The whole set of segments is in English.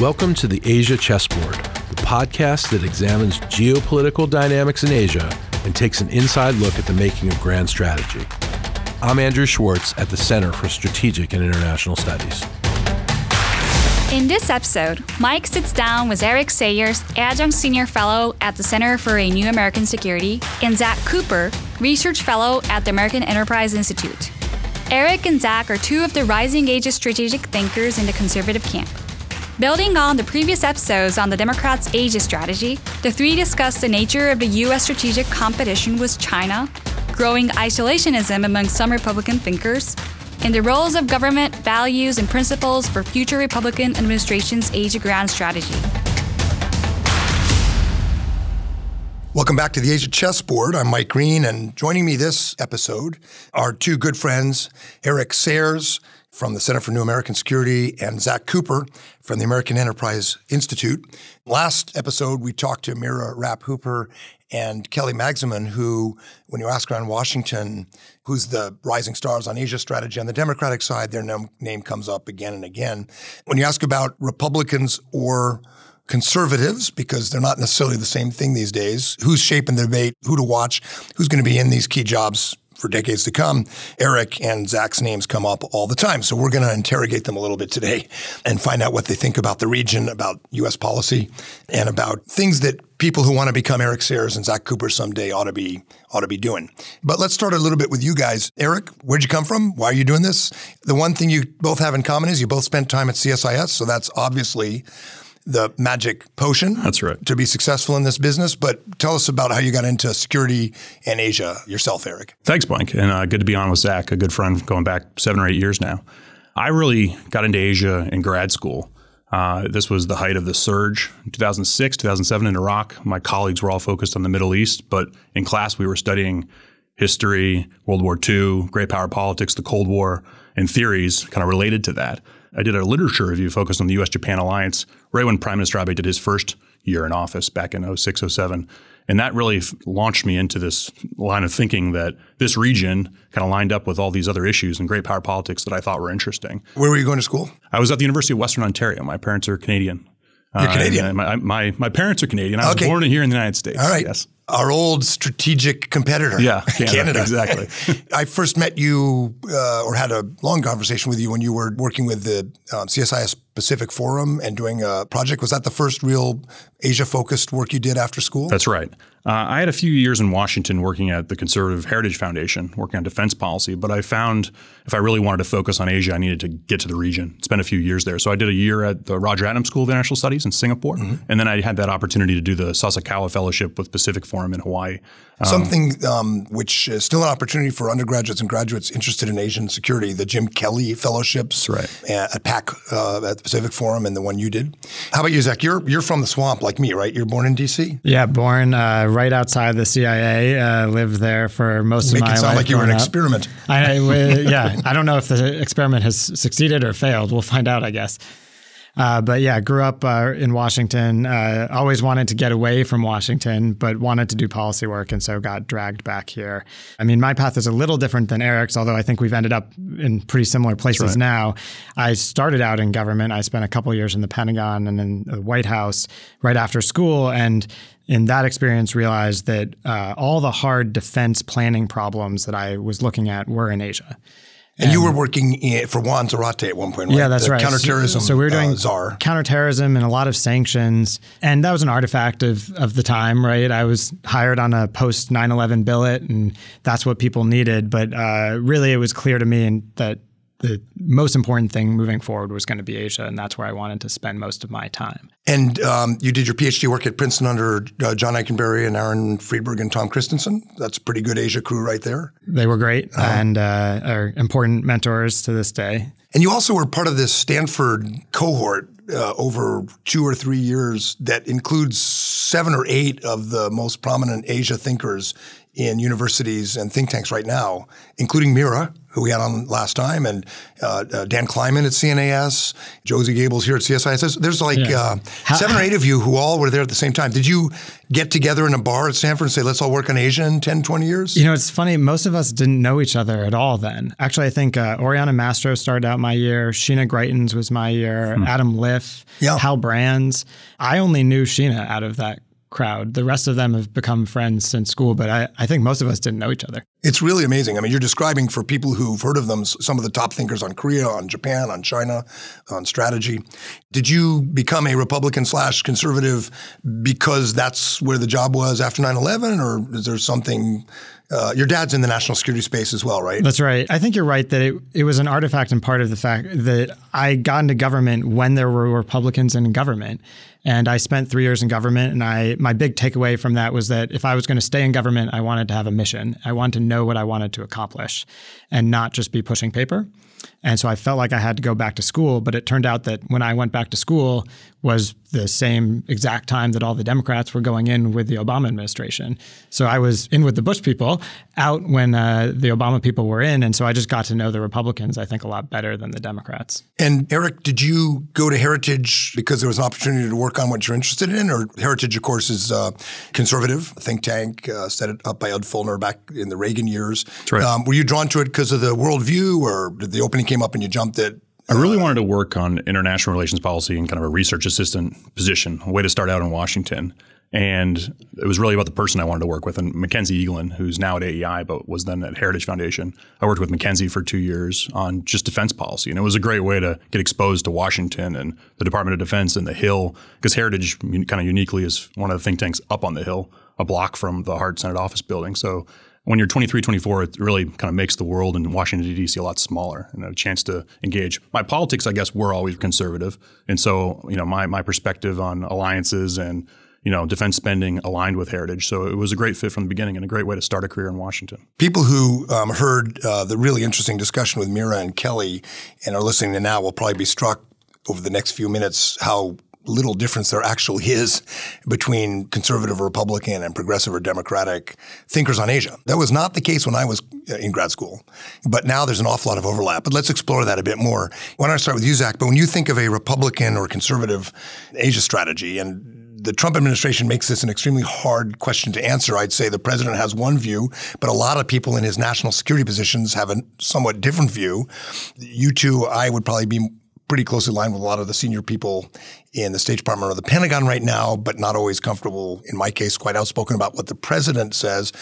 Welcome to the Asia Chessboard, the podcast that examines geopolitical dynamics in Asia and takes an inside look at the making of grand strategy. I'm Andrew Schwartz at the Center for Strategic and International Studies. In this episode, Mike sits down with Eric Sayers, Adjunct Senior Fellow at the Center for a New American Security, and Zack Cooper, Research Fellow at the American Enterprise Institute. Eric and Zack are two of the rising age of strategic thinkers in the conservative camp. Building on the previous episodes on the Democrats' Asia strategy, the three discuss the nature of the U.S. strategic competition with China, growing isolationism among some Republican thinkers, and the roles of government, values, and principles for future Republican administration's Asia grand strategy. Welcome back to the Asia Chessboard. I'm Mike Green, and joining me this episode are two good friends, Eric Sayers from the Center for New American Security and Zack Cooper from the American Enterprise Institute. Last episode, we talked to Mira Rapp Hooper and Kelly Magsamen, who, when you ask around Washington, who's the rising stars on Asia strategy on the Democratic side, their name comes up again and again. When you ask about Republicans or conservatives because they're not necessarily the same thing these days. Who's shaping the debate? Who to watch? Who's going to be in these key jobs for decades to come? Eric and Zack's names come up all the time. So we're going to interrogate them a little bit today and find out what they think about the region, about U.S. policy, and about things that people who want to become Eric Sayers and Zack Cooper someday ought to be ought to be doing. But let's start a little bit with you guys. Eric, where'd you come from? Why are you doing this? The one thing you both have in common is you both spent time at CSIS, so that's obviously the magic potion. That's right. To be successful in this business. But tell us about how you got into security in Asia yourself, Eric. Thanks, Mike. And uh, good to be on with Zack, a good friend going back seven or eight years now. I really got into Asia in grad school. Uh, this was the height of the surge in 2006, 2007 in Iraq. My colleagues were all focused on the Middle East, but in class we were studying history, World War II, great power politics, the Cold War, and theories kind of related to that. I did a literature review focused on the U.S. Japan alliance right when Prime Minister Abe did his first year in office back in 06, 07. And that really f- launched me into this line of thinking that this region kind of lined up with all these other issues and great power politics that I thought were interesting. Where were you going to school? I was at the University of Western Ontario. My parents are Canadian. You're uh, Canadian. My, my, my parents are Canadian. I was okay. born here in the United States. All right. Yes our old strategic competitor. Yeah, Canada. Canada. Exactly. I first met you uh, or had a long conversation with you when you were working with the um, CSIS Pacific Forum and doing a project. Was that the first real Asia focused work you did after school? That's right. Uh, I had a few years in Washington working at the Conservative Heritage Foundation, working on defense policy, but I found if I really wanted to focus on Asia, I needed to get to the region, spend a few years there. So I did a year at the Rajaratnam School of International Studies in Singapore, mm-hmm. and then I had that opportunity to do the Sasakawa Fellowship with Pacific Forum in Hawaii. Um, Something um, which is still an opportunity for undergraduates and graduates interested in Asian security, the Jim Kelly Fellowships right. at PAC uh, at the Pacific Forum and the one you did. How about you, Zack? You're, you're from the swamp like me, right? You're born in D.C.? Yeah, born uh, right outside the CIA. Uh, lived there for most Make of my life. Make it sound like you were an up. experiment. I, yeah, I don't know if the experiment has succeeded or failed. We'll find out, I guess. Uh, but yeah, grew up uh, in Washington. Uh, always wanted to get away from Washington, but wanted to do policy work, and so got dragged back here. I mean, my path is a little different than Eric's, although I think we've ended up in pretty similar places right. now. I started out in government. I spent a couple years in the Pentagon and in the White House right after school, and in that experience realized that uh, all the hard defense planning problems that I was looking at were in Asia. And, and you were working in, for Juan Zarate at one point, right? Yeah, that's the right. Counterterrorism. So, so we were doing uh, czar. counterterrorism and a lot of sanctions, and that was an artifact of of the time, right? I was hired on a post 9/11 billet, and that's what people needed. But uh, really, it was clear to me that the most important thing moving forward was going to be Asia, and that's where I wanted to spend most of my time. And um, you did your PhD work at Princeton under uh, John Ikenberry and Aaron Friedberg and Tom Christensen. That's a pretty good Asia crew right there. They were great uh-huh. and uh, are important mentors to this day. And you also were part of this Stanford cohort uh, over two or three years that includes seven or eight of the most prominent Asia thinkers in universities and think tanks right now, including Mira, who we had on last time, and uh, uh, Dan Kliman at CNAS, Josie Gables here at CSIS. There's like yeah. uh, How, seven or eight of you who all were there at the same time. Did you get together in a bar at Stanford and say, let's all work on Asia in 10, 20 years? You know, it's funny. Most of us didn't know each other at all then. Actually, I think uh, Oriana Mastro started out my year. Sheena Greitens was my year. Hmm. Adam Liff, yeah. Hal Brands. I only knew Sheena out of that crowd. The rest of them have become friends since school, but I, I think most of us didn't know each other. It's really amazing. I mean, you're describing for people who've heard of them some of the top thinkers on Korea, on Japan, on China, on strategy. Did you become a Republican slash conservative because that's where the job was after 9 11, or is there something uh, your dad's in the national security space as well, right? That's right. I think you're right that it, it was an artifact and part of the fact that I got into government when there were Republicans in government. And I spent three years in government, and I my big takeaway from that was that if I was going to stay in government, I wanted to have a mission. I wanted to know what I wanted to accomplish, and not just be pushing paper. And so I felt like I had to go back to school. But it turned out that when I went back to school was the same exact time that all the Democrats were going in with the Obama administration. So I was in with the Bush people, out when uh, the Obama people were in. And so I just got to know the Republicans, I think, a lot better than the Democrats. And Eric, did you go to Heritage because there was an opportunity to work on what you're interested in? Or Heritage, of course, is uh, conservative, think tank, uh, set it up by Ed Feulner back in the Reagan years. Right. Um, were you drawn to it because of the worldview, or did the opening came up and you jumped it? I really wanted to work on international relations policy in kind of a research assistant position, a way to start out in Washington. And it was really about the person I wanted to work with. And Mackenzie Eaglen, who's now at AEI, but was then at Heritage Foundation. I worked with Mackenzie for two years on just defense policy. And it was a great way to get exposed to Washington and the Department of Defense and the Hill, because Heritage kind of uniquely is one of the think tanks up on the Hill, a block from the Hart Senate office building. So when you're 23, 24, it really kind of makes the world in Washington, D.C. a lot smaller and a chance to engage. My politics, I guess, were always conservative. And so, you know, my, my perspective on alliances and, you know, defense spending aligned with heritage. So it was a great fit from the beginning and a great way to start a career in Washington. People who um, heard uh, the really interesting discussion with Mira and Kelly and are listening to now will probably be struck over the next few minutes how little difference there actually is between conservative Republican and progressive or Democratic thinkers on Asia. That was not the case when I was uh, in grad school, but now there's an awful lot of overlap. But let's explore that a bit more. Why don't I start with you, Zack? But when you think of a Republican or conservative Asia strategy, and the Trump administration makes this an extremely hard question to answer. I'd say the president has one view, but a lot of people in his national security positions have a somewhat different view. You two, I would probably be pretty closely aligned with a lot of the senior people in the State Department or the Pentagon right now, but not always comfortable, in my case, quite outspoken about what the president says.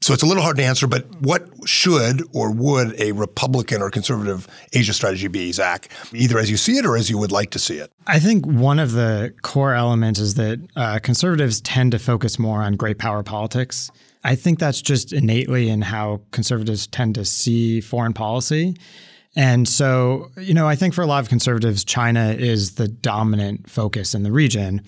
So it's a little hard to answer, but what should or would a Republican or conservative Asia strategy be, Zack, either as you see it or as you would like to see it? I think one of the core elements is that uh, conservatives tend to focus more on great power politics. I think that's just innately in how conservatives tend to see foreign policy. And so, you know, I think for a lot of conservatives, China is the dominant focus in the region.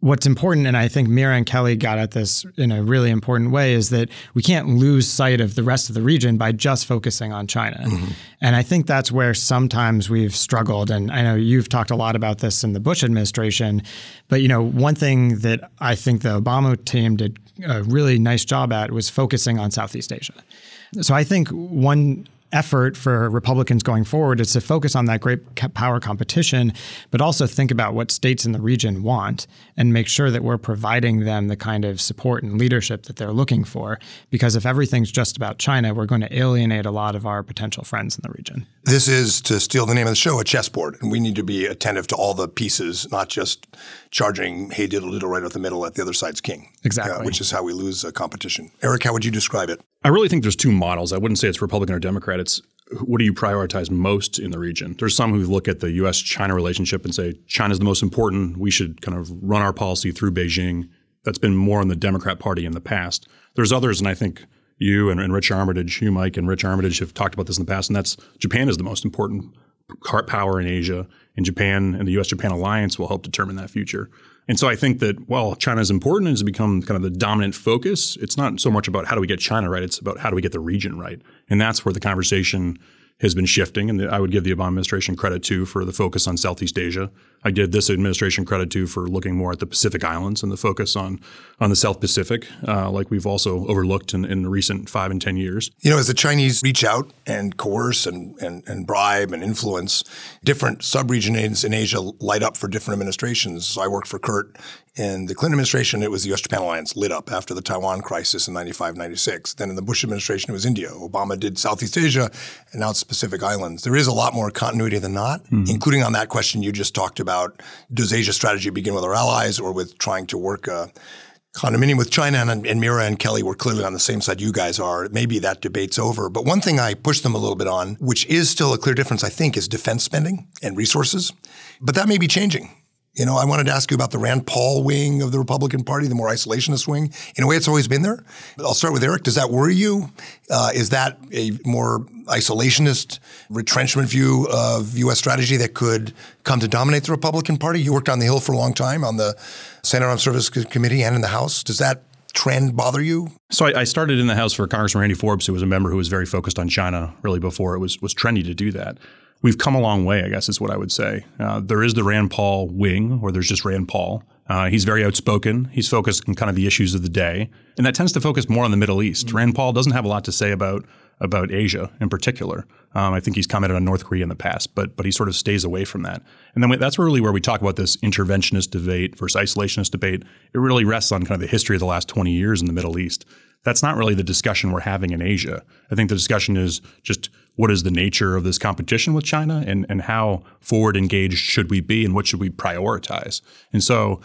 What's important, and I think Mira and Kelly got at this in a really important way, is that we can't lose sight of the rest of the region by just focusing on China. Mm-hmm. And I think that's where sometimes we've struggled. And I know you've talked a lot about this in the Bush administration, but you know, one thing that I think the Obama team did a really nice job at was focusing on Southeast Asia. So I think one effort for Republicans going forward is to focus on that great power competition, but also think about what states in the region want and make sure that we're providing them the kind of support and leadership that they're looking for. Because if everything's just about China, we're going to alienate a lot of our potential friends in the region. This is, to steal the name of the show, a chessboard, and we need to be attentive to all the pieces, not just charging hey diddle diddle right out the middle at the other side's king. Exactly. Uh, which is how we lose a competition. Eric, how would you describe it? I really think there's two models. I wouldn't say it's Republican or Democrat. It's what do you prioritize most in the region? There's some who look at the U.S. China relationship and say China's the most important. We should kind of run our policy through Beijing. That's been more on the Democrat Party in the past. There's others, and I think you and, and Rich Armitage, you, Mike, and Rich Armitage have talked about this in the past, and that's Japan is the most important power in Asia, and Japan and the U.S. Japan alliance will help determine that future. And so I think that while China is important and has become kind of the dominant focus, it's not so much about how do we get China right, it's about how do we get the region right. And that's where the conversation has been shifting, and I would give the Obama administration credit too for the focus on Southeast Asia. I give this administration credit too for looking more at the Pacific Islands and the focus on on the South Pacific, uh, like we've also overlooked in, in the recent five and ten years. You know, as the Chinese reach out and coerce and, and, and bribe and influence, different subregions in Asia light up for different administrations. So I worked for Kurt in the Clinton administration. It was the U.S.-Japan alliance lit up after the Taiwan crisis in 95, 96. Then in the Bush administration, it was India. Obama did Southeast Asia, and now it's Pacific Islands. There is a lot more continuity than not, mm-hmm. including on that question you just talked about. Does Asia strategy begin with our allies or with trying to work a condominium with China and, and Mira and Kelly were clearly on the same side you guys are. Maybe that debate's over. But one thing I pushed them a little bit on, which is still a clear difference, I think, is defense spending and resources. But that may be changing. You know, I wanted to ask you about the Rand Paul wing of the Republican Party, the more isolationist wing. In a way, it's always been there. I'll start with Eric. Does that worry you? Uh, is that a more isolationist retrenchment view of U.S. strategy that could come to dominate the Republican Party? You worked on the Hill for a long time on the Senate Armed Services Committee and in the House. Does that trend bother you? So I, I, started in the House for Congressman Randy Forbes, who was a member who was very focused on China really before it was was trendy to do that we've come a long way, I guess is what I would say. Uh, there is the Rand Paul wing, or there's just Rand Paul. Uh, he's very outspoken. He's focused on kind of the issues of the day, and that tends to focus more on the Middle East. Mm-hmm. Rand Paul doesn't have a lot to say about about Asia in particular. Um, I think he's commented on North Korea in the past, but but he sort of stays away from that. And then we, that's really where we talk about this interventionist debate versus isolationist debate. It really rests on kind of the history of the last 20 years in the Middle East. That's not really the discussion we're having in Asia. I think the discussion is just what is the nature of this competition with China and, and how forward engaged should we be and what should we prioritize? And so,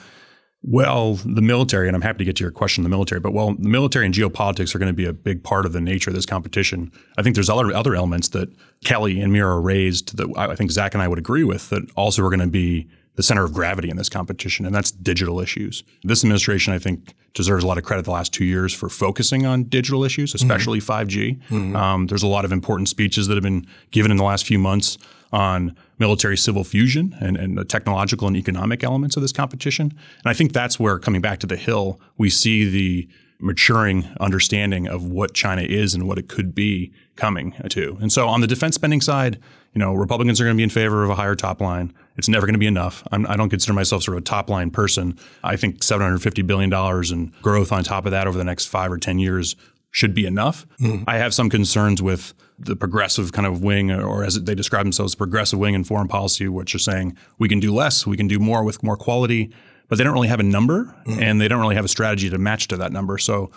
well, the military, and I'm happy to get to your question, the military, but well, the military and geopolitics are going to be a big part of the nature of this competition. I think there's other other elements that Kelly and Mira raised that I think Zack and I would agree with that also are going to be the center of gravity in this competition, and that's digital issues. This administration, I think, deserves a lot of credit the last two years for focusing on digital issues, especially mm-hmm. 5G. Mm-hmm. Um, there's a lot of important speeches that have been given in the last few months on military civil fusion and, and the technological and economic elements of this competition. And I think that's where, coming back to the Hill, we see the maturing understanding of what China is and what it could be coming to. And so on the defense spending side, you know, Republicans are going to be in favor of a higher top line. It's never going to be enough. I'm, I do not consider myself sort of a top line person. I think $750 billion in growth on top of that over the next five or 10 years should be enough. Mm. I have some concerns with the progressive kind of wing, or as they describe themselves, progressive wing in foreign policy, which are saying we can do less, we can do more with more quality, but they don't really have a number mm. and they don't really have a strategy to match to that number. So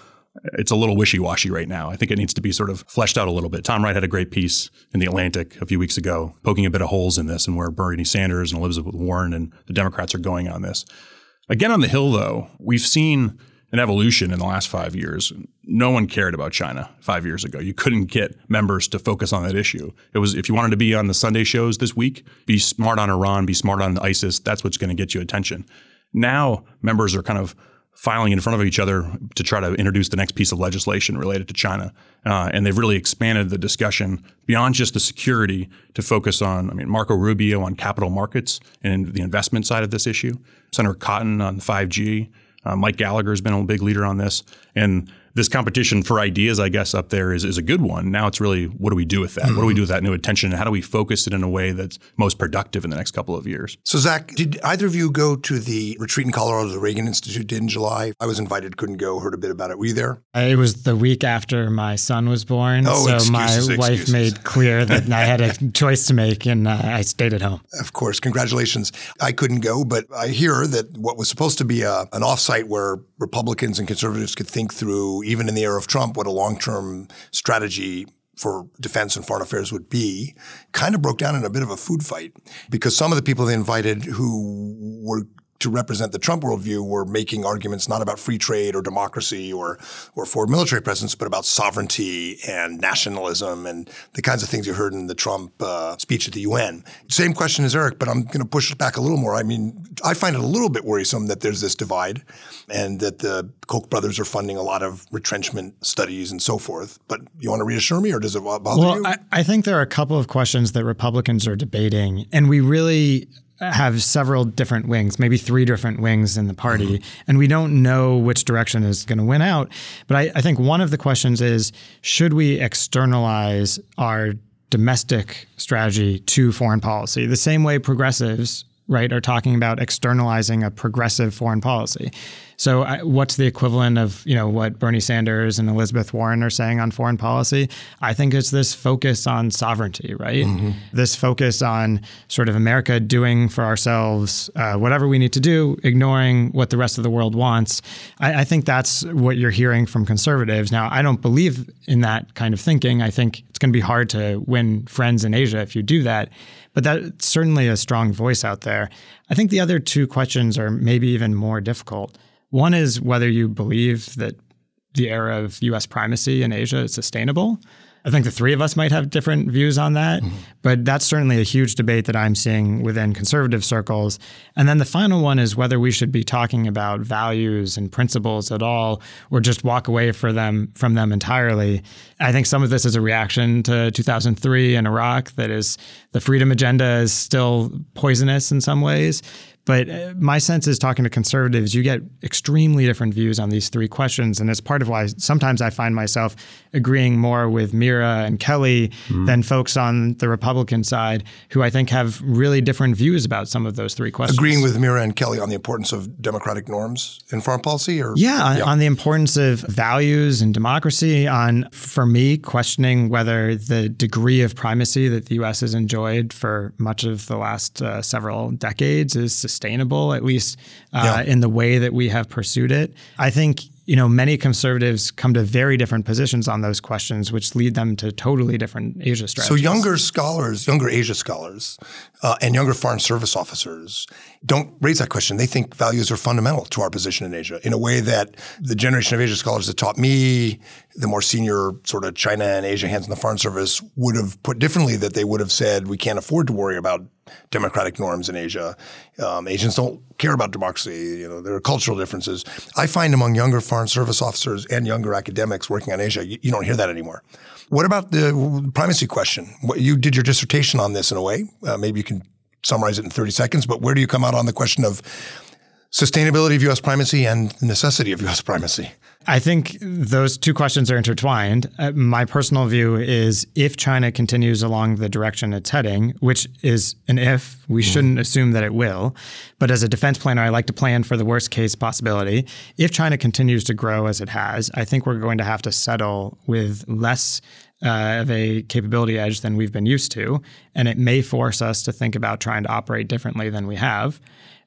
it's a little wishy-washy right now. I think it needs to be sort of fleshed out a little bit. Tom Wright had a great piece in the Atlantic a few weeks ago, poking a bit of holes in this and where Bernie Sanders and Elizabeth Warren and the Democrats are going on this. Again, on the Hill, though, we've seen an evolution in the last five years. No one cared about China five years ago. You couldn't get members to focus on that issue. It was if you wanted to be on the Sunday shows this week, be smart on Iran, be smart on ISIS. That's what's going to get you attention. Now members are kind of filing in front of each other to try to introduce the next piece of legislation related to China. Uh, and they've really expanded the discussion beyond just the security to focus on, I mean, Marco Rubio on capital markets and the investment side of this issue, Senator Cotton on 5G. Uh, Mike Gallagher has been a big leader on this. And this competition for ideas, I guess, up there is, is a good one. Now it's really what do we do with that? Mm-hmm. What do we do with that new attention? And how do we focus it in a way that's most productive in the next couple of years? So, Zack, did either of you go to the retreat in Colorado the Reagan Institute did in July? I was invited, couldn't go, heard a bit about it. Were you there? It was the week after my son was born. Oh, so excuses, my excuses. wife made clear that I had a choice to make and uh, I stayed at home. Of course. Congratulations. I couldn't go, but I hear that what was supposed to be a, an offsite where Republicans and conservatives could think through, even in the era of Trump, what a long term strategy for defense and foreign affairs would be kind of broke down in a bit of a food fight. Because some of the people they invited who were to represent the Trump worldview were making arguments not about free trade or democracy or or forward military presence, but about sovereignty and nationalism and the kinds of things you heard in the Trump uh, speech at the UN. Same question as Eric, but I'm going to push it back a little more. I mean, I find it a little bit worrisome that there's this divide and that the Koch brothers are funding a lot of retrenchment studies and so forth. But you want to reassure me, or does it bother well, you? I, I think there are a couple of questions that Republicans are debating, and we really have several different wings, maybe three different wings in the party, mm-hmm. and we don't know which direction is going to win out. But I, I think one of the questions is should we externalize our domestic strategy to foreign policy, the same way progressives right, are talking about externalizing a progressive foreign policy. So, what's the equivalent of you know what Bernie Sanders and Elizabeth Warren are saying on foreign policy? I think it's this focus on sovereignty, right? Mm-hmm. This focus on sort of America doing for ourselves uh, whatever we need to do, ignoring what the rest of the world wants. I, I think that's what you're hearing from conservatives. Now, I don't believe in that kind of thinking. I think it's going to be hard to win friends in Asia if you do that. But that's certainly a strong voice out there. I think the other two questions are maybe even more difficult. One is whether you believe that the era of US primacy in Asia is sustainable. I think the three of us might have different views on that, mm-hmm. but that's certainly a huge debate that I'm seeing within conservative circles. And then the final one is whether we should be talking about values and principles at all, or just walk away for them from them entirely. I think some of this is a reaction to 2003 in Iraq. That is, the freedom agenda is still poisonous in some ways. But uh, my sense is talking to conservatives, you get extremely different views on these three questions. And it's part of why sometimes I find myself agreeing more with Mira and Kelly mm-hmm. than folks on the Republican side who I think have really different views about some of those three questions. Agreeing with Mira and Kelly on the importance of democratic norms in foreign policy or Yeah, yeah. on the importance of values and democracy, on for me questioning whether the degree of primacy that the US has enjoyed for much of the last uh, several decades is sustainable, at least uh, yeah. in the way that we have pursued it. I think you know, many conservatives come to very different positions on those questions, which lead them to totally different Asia strategies. So younger scholars, younger Asia scholars, uh, and younger foreign service officers don't raise that question. They think values are fundamental to our position in Asia in a way that the generation of Asia scholars that taught me, the more senior sort of China and Asia hands in the foreign service would have put differently that they would have said we can't afford to worry about democratic norms in Asia. Um, Asians don't care about democracy. You know, there are cultural differences. I find among younger foreign service officers and younger academics working on Asia, you, you don't hear that anymore. What about the primacy question? You did your dissertation on this in a way. Uh, maybe you can summarize it in 30 seconds, but where do you come out on the question of sustainability of U.S. primacy and the necessity of U.S. primacy? I think those two questions are intertwined. Uh, my personal view is if China continues along the direction it's heading, which is an if, we mm. shouldn't assume that it will. But as a defense planner, I like to plan for the worst case possibility. If China continues to grow as it has, I think we're going to have to settle with less uh, of a capability edge than we've been used to. And it may force us to think about trying to operate differently than we have.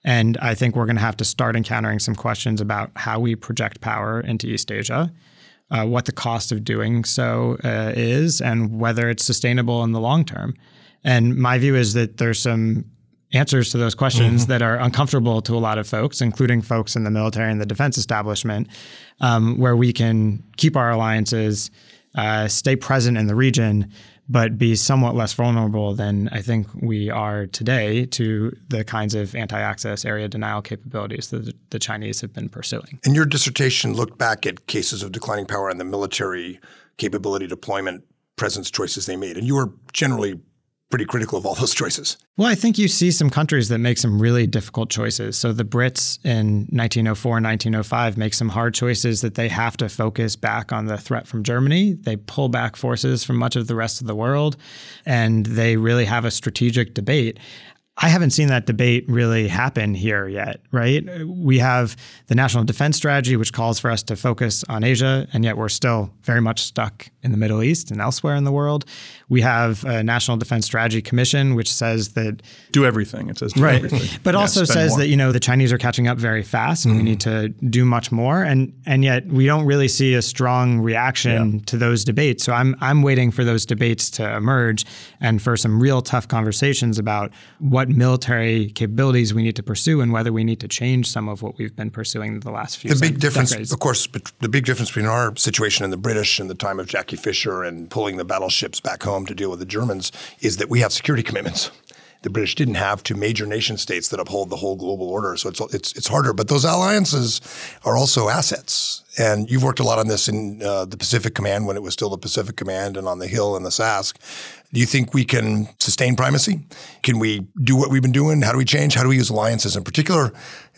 And I think we're going to have to start encountering some questions about how we project power into East Asia, uh, what the cost of doing so uh, is, and whether it's sustainable in the long term. And my view is that there's some answers to those questions mm-hmm. that are uncomfortable to a lot of folks, including folks in the military and the defense establishment, um, where we can keep our alliances uh, stay present in the region, but be somewhat less vulnerable than I think we are today to the kinds of anti access area denial capabilities that the Chinese have been pursuing. And your dissertation looked back at cases of declining power and the military capability deployment presence choices they made. And you were generally pretty critical of all those choices. Well, I think you see some countries that make some really difficult choices. So the Brits in 1904 and 1905 make some hard choices that they have to focus back on the threat from Germany. They pull back forces from much of the rest of the world, and they really have a strategic debate. I haven't seen that debate really happen here yet, right? We have the National Defense Strategy, which calls for us to focus on Asia, and yet we're still very much stuck in the Middle East and elsewhere in the world. We have a National Defense Strategy Commission, which says that do everything. It says do right, everything. but yeah, also says more. that you know the Chinese are catching up very fast, and mm-hmm. we need to do much more. And and yet we don't really see a strong reaction yeah. to those debates. So I'm I'm waiting for those debates to emerge and for some real tough conversations about what military capabilities we need to pursue and whether we need to change some of what we've been pursuing the last few. The big difference, of course, the big difference between our situation and the British in the time of Jackie Fisher and pulling the battleships back home to deal with the Germans is that we have security commitments. The British didn't have to major nation states that uphold the whole global order, so it's it's it's harder. But those alliances are also assets, and you've worked a lot on this in uh, the Pacific Command when it was still the Pacific Command, and on the Hill and the SASC. Do you think we can sustain primacy? Can we do what we've been doing? How do we change? How do we use alliances in particular?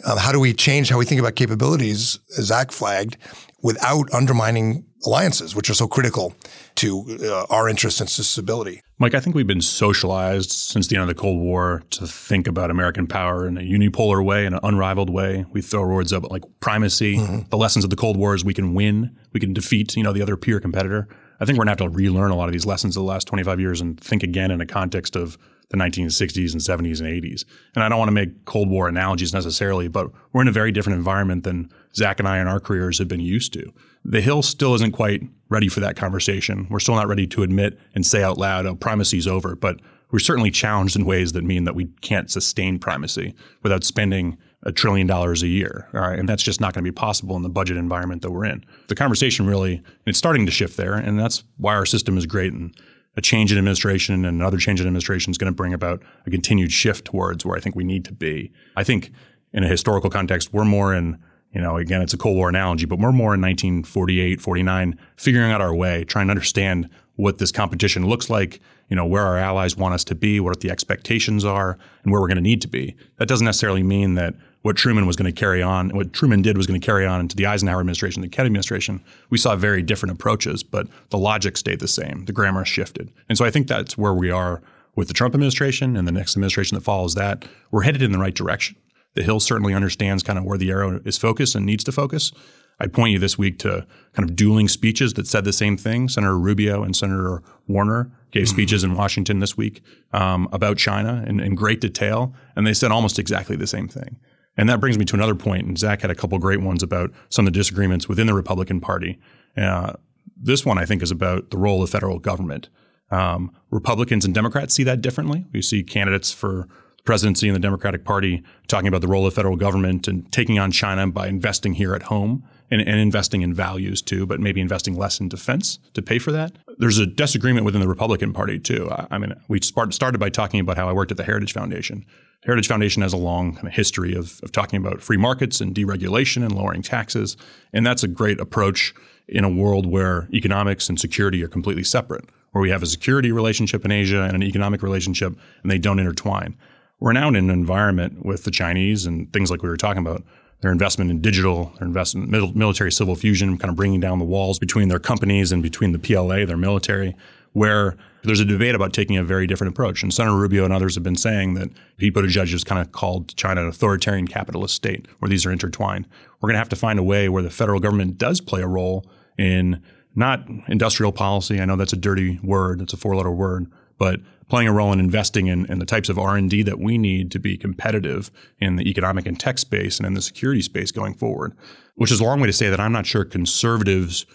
Um, how do we change how we think about capabilities, as Zack flagged, without undermining alliances, which are so critical to uh, our interests and stability. Mike, I think we've been socialized since the end of the Cold War to think about American power in a unipolar way, in an unrivaled way. We throw words up like primacy. Mm-hmm. The lessons of the Cold War is we can win, we can defeat, you know, the other peer competitor. I think we're gonna have to relearn a lot of these lessons of the last 25 years and think again in a context of the 1960s and 70s and 80s. And I don't want to make Cold War analogies necessarily, but we're in a very different environment than Zack and I in our careers have been used to. The Hill still isn't quite ready for that conversation. We're still not ready to admit and say out loud, oh, primacy's over. But we're certainly challenged in ways that mean that we can't sustain primacy without spending a trillion dollars a year. And that's just not going to be possible in the budget environment that we're in. The conversation really, it's starting to shift there. And that's why our system is great. And a change in administration and another change in administration is going to bring about a continued shift towards where I think we need to be. I think in a historical context, we're more in, you know, again, it's a Cold War analogy, but we're more in 1948, 49, figuring out our way, trying to understand what this competition looks like, you know, where our allies want us to be, what the expectations are, and where we're going to need to be. That doesn't necessarily mean that what Truman was going to carry on, what Truman did was going to carry on into the Eisenhower administration, the Kennedy administration. We saw very different approaches, but the logic stayed the same. The grammar shifted. And so I think that's where we are with the Trump administration and the next administration that follows that. We're headed in the right direction. The Hill certainly understands kind of where the arrow is focused and needs to focus. I'd point you this week to kind of dueling speeches that said the same thing. Senator Rubio and Senator Warner gave mm-hmm. speeches in Washington this week um, about China in, in great detail, and they said almost exactly the same thing. And that brings me to another point. And Zack had a couple great ones about some of the disagreements within the Republican Party. Uh, this one, I think, is about the role of federal government. Um, Republicans and Democrats see that differently. We see candidates for presidency in the Democratic Party talking about the role of federal government and taking on China by investing here at home and, and, investing in values too, but maybe investing less in defense to pay for that. There's a disagreement within the Republican Party too. I, I mean, we started by talking about how I worked at the Heritage Foundation. Heritage Foundation has a long kind of history of, of talking about free markets and deregulation and lowering taxes. And that's a great approach in a world where economics and security are completely separate, where we have a security relationship in Asia and an economic relationship, and they don't intertwine. We're now in an environment with the Chinese and things like we were talking about their investment in digital, their investment in military civil fusion, kind of bringing down the walls between their companies and between the PLA, their military, where there's a debate about taking a very different approach. And Senator Rubio and others have been saying that Pete Buttigieg has kind of called China an authoritarian capitalist state where these are intertwined. We're going to have to find a way where the federal government does play a role in not industrial policy. I know that's a dirty word. It's a four letter word, but playing a role in investing in, in the types of R&D that we need to be competitive in the economic and tech space and in the security space going forward, which is a long way to say that I'm not sure conservatives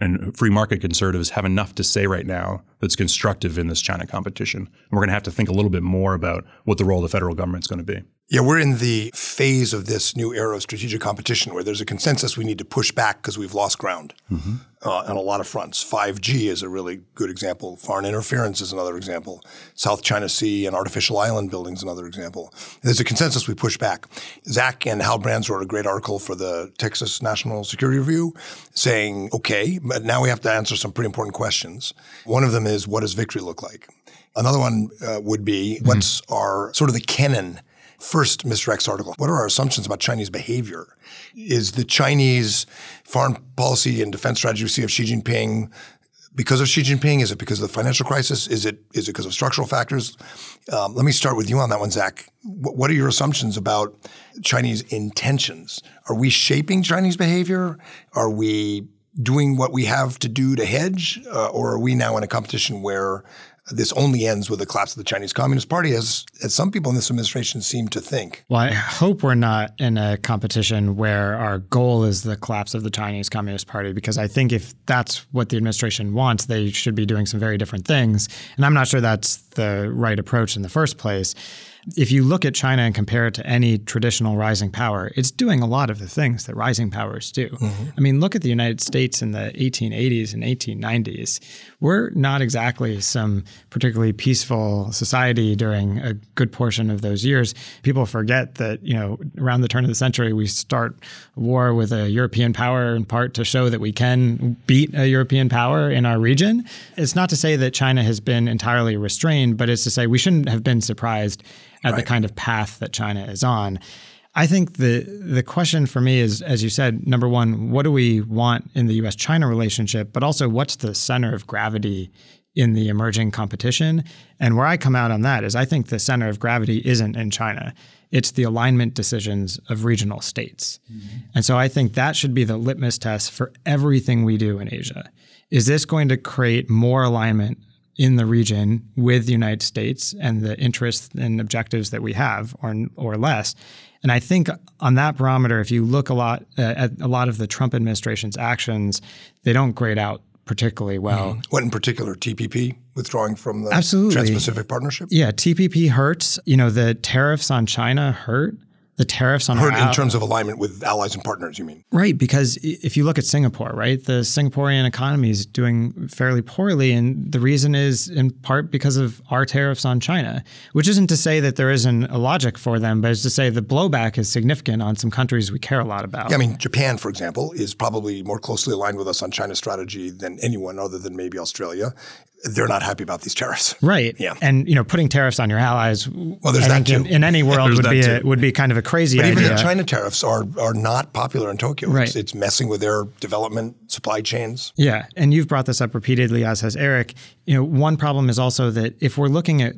and free market conservatives have enough to say right now that's constructive in this China competition. And we're going to have to think a little bit more about what the role of the federal government is going to be. Yeah, we're in the phase of this new era of strategic competition where there's a consensus we need to push back because we've lost ground mm-hmm. uh, on a lot of fronts. 5G is a really good example. Foreign interference is another example. South China Sea and artificial island building is another example. There's a consensus we push back. Zack and Hal Brands wrote a great article for the Texas National Security Review saying, okay, but now we have to answer some pretty important questions. One of them is, what does victory look like? Another one uh, would be, mm-hmm. what's our sort of the Kennan First, Mr. X article. What are our assumptions about Chinese behavior? Is the Chinese foreign policy and defense strategy we see of Xi Jinping because of Xi Jinping? Is it because of the financial crisis? Is it is it because of structural factors? Um, let me start with you on that one, Zack. what are your assumptions about Chinese intentions? Are we shaping Chinese behavior? Are we doing what we have to do to hedge, uh, or are we now in a competition where this only ends with the collapse of the Chinese Communist Party, as, as some people in this administration seem to think. Well, I hope we're not in a competition where our goal is the collapse of the Chinese Communist Party, because I think if that's what the administration wants, they should be doing some very different things. And I'm not sure that's the right approach in the first place if you look at China and compare it to any traditional rising power, it's doing a lot of the things that rising powers do. Mm-hmm. I mean, look at the United States in the 1880s and 1890s. We're not exactly some particularly peaceful society during a good portion of those years. People forget that, you know, around the turn of the century, we start war with a European power in part to show that we can beat a European power in our region. It's not to say that China has been entirely restrained, but it's to say we shouldn't have been surprised at right. the kind of path that China is on. I think the the question for me is, as you said, number one, what do we want in the U.S. China relationship, but also what's the center of gravity in the emerging competition? And where I come out on that is, I think the center of gravity isn't in China; it's the alignment decisions of regional states. Mm-hmm. And so I think that should be the litmus test for everything we do in Asia. Is this going to create more alignment in the region with the United States and the interests and objectives that we have, or or less? And I think on that barometer, if you look a lot uh, at a lot of the Trump administration's actions, they don't grade out particularly well. Mm. What in particular? TPP withdrawing from the Absolutely. Trans-Pacific Partnership? Yeah, TPP hurts. You know, the tariffs on China hurt the tariffs on Hurt in terms of alignment with allies and partners, you mean? Right, because if you look at Singapore, right, the Singaporean economy is doing fairly poorly, and the reason is in part because of our tariffs on China. Which isn't to say that there isn't a logic for them, but it's to say the blowback is significant on some countries we care a lot about. Yeah, I mean, Japan, for example, is probably more closely aligned with us on China strategy than anyone other than maybe Australia they're not happy about these tariffs. Right. Yeah. And you know, putting tariffs on your allies. Well, there's that too. In, in any world would be a, would be kind of a crazy but idea. even the China tariffs are are not popular in Tokyo. Right. It's, it's messing with their development supply chains. Yeah, and you've brought this up repeatedly, as has Eric. You know, one problem is also that if we're looking at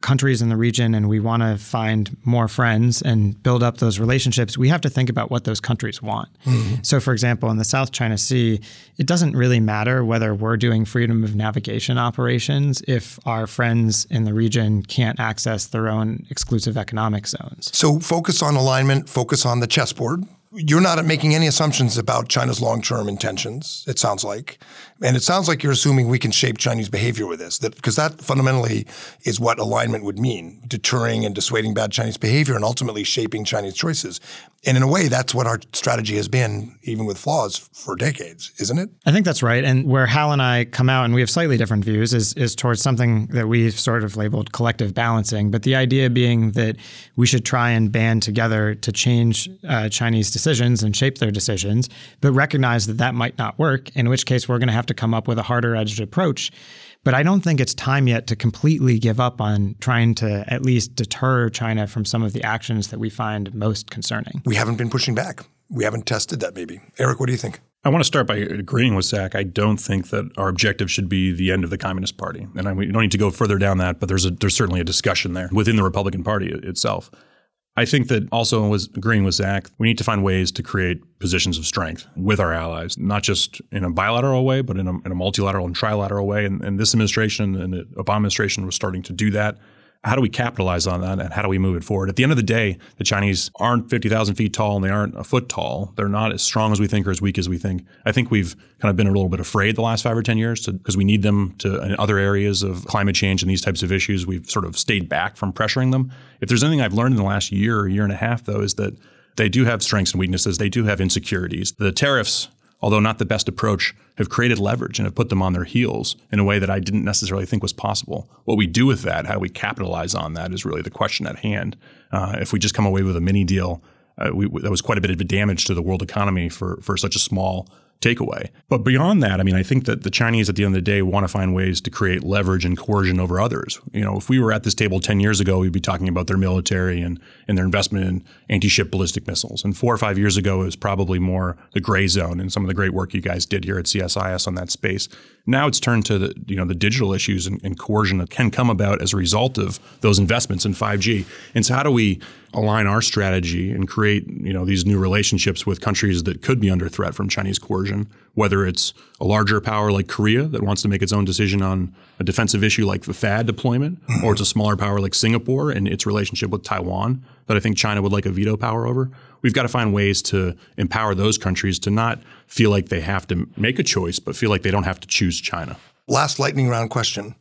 countries in the region and we want to find more friends and build up those relationships, we have to think about what those countries want. Mm-hmm. So, for example, in the South China Sea, it doesn't really matter whether we're doing freedom of navigation operations if our friends in the region can't access their own exclusive economic zones. So, focus on alignment, focus on the chessboard. You're not making any assumptions about China's long term intentions, it sounds like. And it sounds like you're assuming we can shape Chinese behavior with this, that because that fundamentally is what alignment would mean, deterring and dissuading bad Chinese behavior and ultimately shaping Chinese choices. And in a way, that's what our strategy has been, even with flaws, for decades, isn't it? I think that's right. And where Hal and I come out and we have slightly different views is, is towards something that we've sort of labeled collective balancing. But the idea being that we should try and band together to change uh, Chinese decisions and shape their decisions, but recognize that that might not work, in which case we're going to have to come up with a harder edged approach. But I don't think it's time yet to completely give up on trying to at least deter China from some of the actions that we find most concerning. We haven't been pushing back. We haven't tested that, maybe. Eric, what do you think? I want to start by agreeing with Zack. I don't think that our objective should be the end of the Communist Party, and I, we don't need to go further down that. But there's a, there's certainly a discussion there within the Republican Party itself. I think that also was agreeing with Zack, we need to find ways to create positions of strength with our allies, not just in a bilateral way, but in a, in a multilateral and trilateral way. And, and this administration and the Obama administration was starting to do that how do we capitalize on that and how do we move it forward? At the end of the day, the Chinese aren't 50,000 feet tall and they aren't a foot tall. They're not as strong as we think or as weak as we think. I think we've kind of been a little bit afraid the last five or 10 years because we need them to in other areas of climate change and these types of issues. We've sort of stayed back from pressuring them. If there's anything I've learned in the last year or year and a half, though, is that they do have strengths and weaknesses. They do have insecurities. The tariffs although not the best approach, have created leverage and have put them on their heels in a way that I didn't necessarily think was possible. What we do with that, how we capitalize on that, is really the question at hand. Uh, if we just come away with a mini deal, uh, we, that was quite a bit of damage to the world economy for for such a small takeaway. But beyond that, I mean, I think that the Chinese at the end of the day want to find ways to create leverage and coercion over others. You know, if we were at this table 10 years ago, we'd be talking about their military and, and their investment in anti-ship ballistic missiles. And four or five years ago, it was probably more the gray zone and some of the great work you guys did here at CSIS on that space. Now it's turned to the you know the digital issues and, and coercion that can come about as a result of those investments in 5G. And so how do we align our strategy and create you know these new relationships with countries that could be under threat from Chinese coercion, whether it's a larger power like Korea that wants to make its own decision on a defensive issue like the THAAD deployment, mm-hmm. or it's a smaller power like Singapore and its relationship with Taiwan that I think China would like a veto power over. We've got to find ways to empower those countries to not feel like they have to make a choice, but feel like they don't have to choose China. Last lightning round question.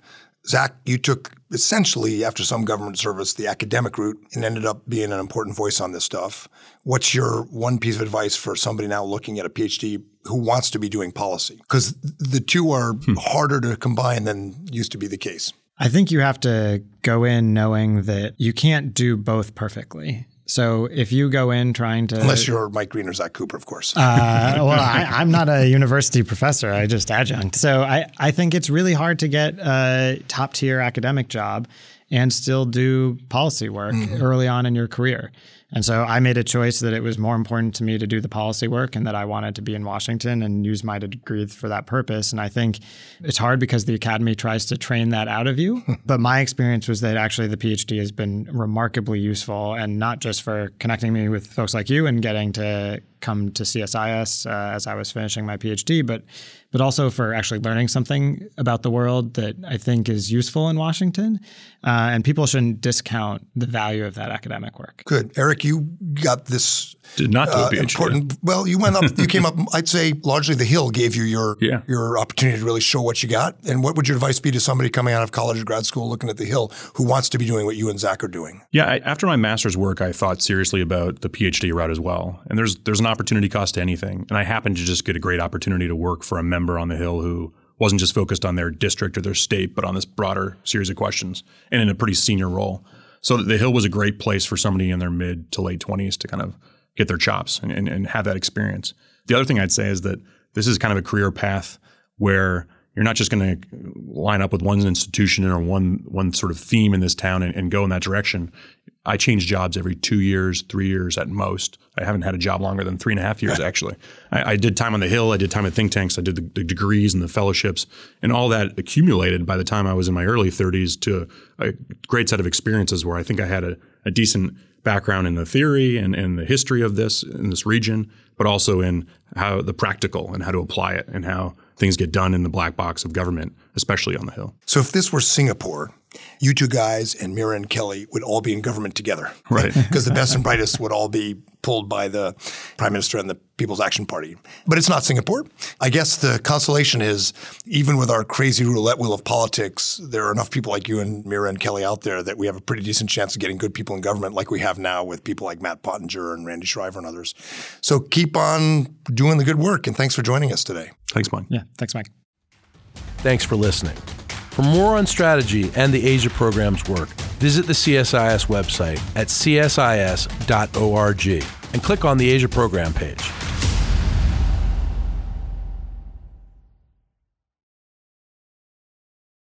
Zack, you took essentially, after some government service, the academic route and ended up being an important voice on this stuff. What's your one piece of advice for somebody now looking at a PhD who wants to be doing policy? Because the two are hmm. harder to combine than used to be the case. I think you have to go in knowing that you can't do both perfectly. So if you go in trying to, unless you're Mike Green or Zack Cooper, of course. uh, well, I, am not a university professor; I just adjunct. So I, I think it's really hard to get a top tier academic job and still do policy work mm-hmm. early on in your career. And so I made a choice that it was more important to me to do the policy work and that I wanted to be in Washington and use my degree for that purpose. And I think it's hard because the academy tries to train that out of you. but my experience was that actually the PhD has been remarkably useful and not just for connecting me with folks like you and getting to come to CSIS uh, as I was finishing my PhD, but but also for actually learning something about the world that I think is useful in Washington. Uh, and people shouldn't discount the value of that academic work. Good, Eric. You got this. Did not do uh, a PhD. Important. Well, you went up. You came up. I'd say largely the Hill gave you your Yeah. your opportunity to really show what you got. And what would your advice be to somebody coming out of college or grad school looking at the Hill who wants to be doing what you and Zack are doing? Yeah, I, after my master's work, I thought seriously about the PhD route as well. And there's there's an opportunity cost to anything. And I happened to just get a great opportunity to work for a member on the Hill who wasn't just focused on their district or their state, but on this broader series of questions and in a pretty senior role. So the Hill was a great place for somebody in their mid to late 20s to kind of get their chops and, and, and have that experience. The other thing I'd say is that this is kind of a career path where you're not just going to line up with one institution or one one sort of theme in this town and, and go in that direction. I change jobs every two years, three years at most. I haven't had a job longer than three and a half years, actually. I, I did time on the Hill, I did time at think tanks, I did the, the degrees and the fellowships, and all that accumulated by the time I was in my early 30s to a great set of experiences where I think I had a, a decent background in the theory and, and the history of this in this region, but also in how the practical and how to apply it and how things get done in the black box of government, especially on the Hill. So if this were Singapore, you two guys and Mira and Kelly would all be in government together. Right. Because the best and brightest would all be pulled by the prime minister and the People's Action Party. But it's not Singapore. I guess the consolation is even with our crazy roulette wheel of politics, there are enough people like you and Mira and Kelly out there that we have a pretty decent chance of getting good people in government like we have now with people like Matt Pottinger and Randy Schriver and others. So keep on doing the good work and thanks for joining us today. Thanks, Mike. Yeah, thanks, Mike. Thanks for listening. For more on strategy and the Asia program's work, visit the CSIS website at csis.org and click on the Asia program page.